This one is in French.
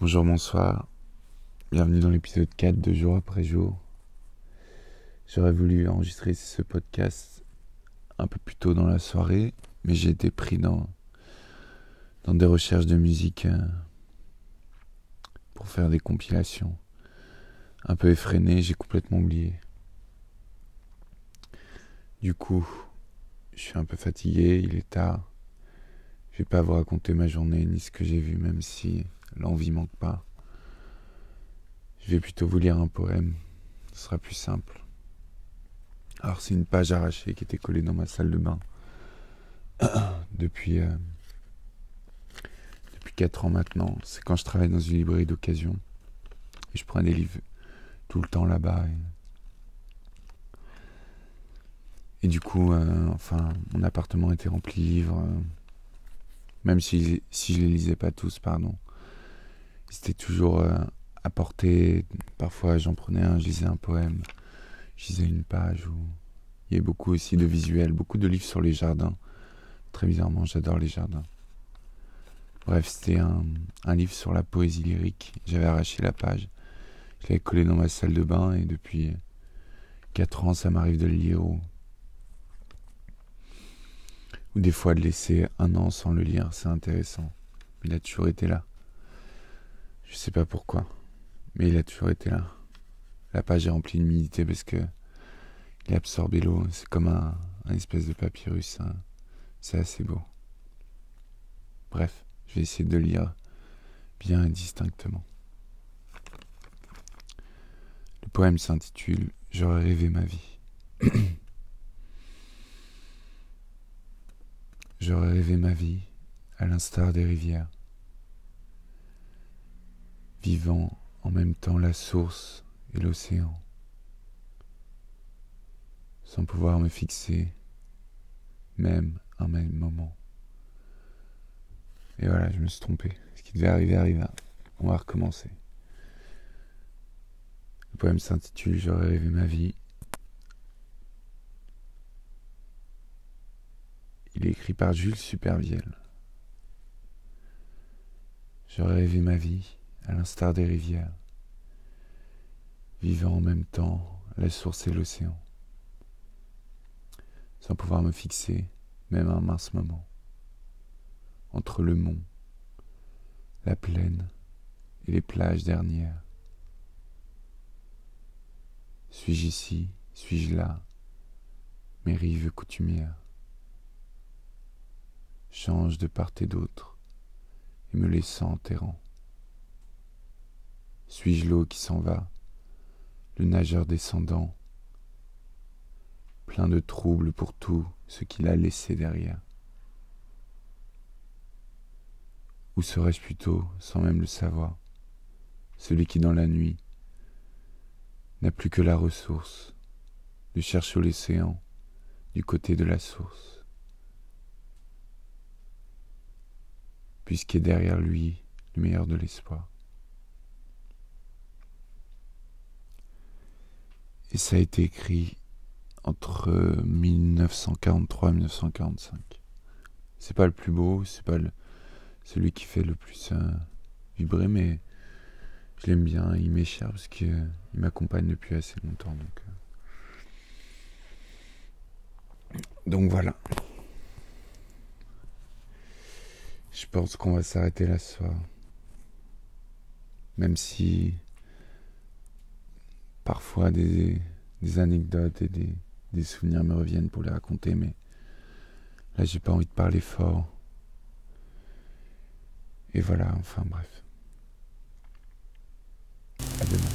Bonjour, bonsoir. Bienvenue dans l'épisode 4 de Jour après jour. J'aurais voulu enregistrer ce podcast un peu plus tôt dans la soirée, mais j'ai été pris dans, dans des recherches de musique euh, pour faire des compilations. Un peu effréné, j'ai complètement oublié. Du coup, je suis un peu fatigué, il est tard. Je vais pas vous raconter ma journée ni ce que j'ai vu, même si l'envie manque pas. Je vais plutôt vous lire un poème. Ce sera plus simple. Alors c'est une page arrachée qui était collée dans ma salle de bain depuis euh, depuis quatre ans maintenant. C'est quand je travaille dans une librairie d'occasion et je prends des livres tout le temps là-bas. Et... du coup, euh, enfin, mon appartement était rempli de livres, même si, si je les lisais pas tous, pardon. C'était toujours apporté. Parfois, j'en prenais un, je lisais un poème je lisais une page où il y avait beaucoup aussi de visuels, beaucoup de livres sur les jardins. Très bizarrement, j'adore les jardins. Bref, c'était un, livre sur la poésie lyrique. J'avais arraché la page. Je l'avais collé dans ma salle de bain et depuis 4 ans, ça m'arrive de le lire ou, ou des fois de laisser un an sans le lire. C'est intéressant. Il a toujours été là. Je sais pas pourquoi, mais il a toujours été là. La page est remplie d'humidité parce que il a absorbé l'eau. C'est comme un, espèce de papyrus. Hein. C'est assez beau. Bref, je vais essayer de lire bien et distinctement. Le poème s'intitule J'aurais rêvé ma vie. J'aurais rêvé ma vie à l'instar des rivières, vivant en même temps la source et l'océan, sans pouvoir me fixer même un même moment. Et voilà, je me suis trompé. Ce qui devait arriver arriva. On va recommencer. Le poème s'intitule J'aurais rêvé ma vie. Il est écrit par Jules Supervielle. J'aurais rêvé ma vie à l'instar des rivières vivant en même temps la source et l'océan, sans pouvoir me fixer même un mince moment, entre le mont, la plaine et les plages dernières. Suis-je ici, suis-je là, mes rives coutumières? Change de part et d'autre, et me laissant enterrant. Suis-je l'eau qui s'en va? Le nageur descendant, plein de troubles pour tout ce qu'il a laissé derrière. Ou serais-je plutôt, sans même le savoir, celui qui dans la nuit n'a plus que la ressource de chercher l'océan du côté de la source, puisqu'est derrière lui le meilleur de l'espoir. Et ça a été écrit entre 1943 et 1945. C'est pas le plus beau, c'est pas celui qui fait le plus euh, vibrer, mais je l'aime bien, il m'est cher parce qu'il euh, m'accompagne depuis assez longtemps. Donc, euh. donc voilà. Je pense qu'on va s'arrêter là ce soir. Même si parfois des, anecdotes et des, souvenirs me reviennent pour les raconter, mais là j'ai pas envie de parler fort. Et voilà, enfin bref. À demain.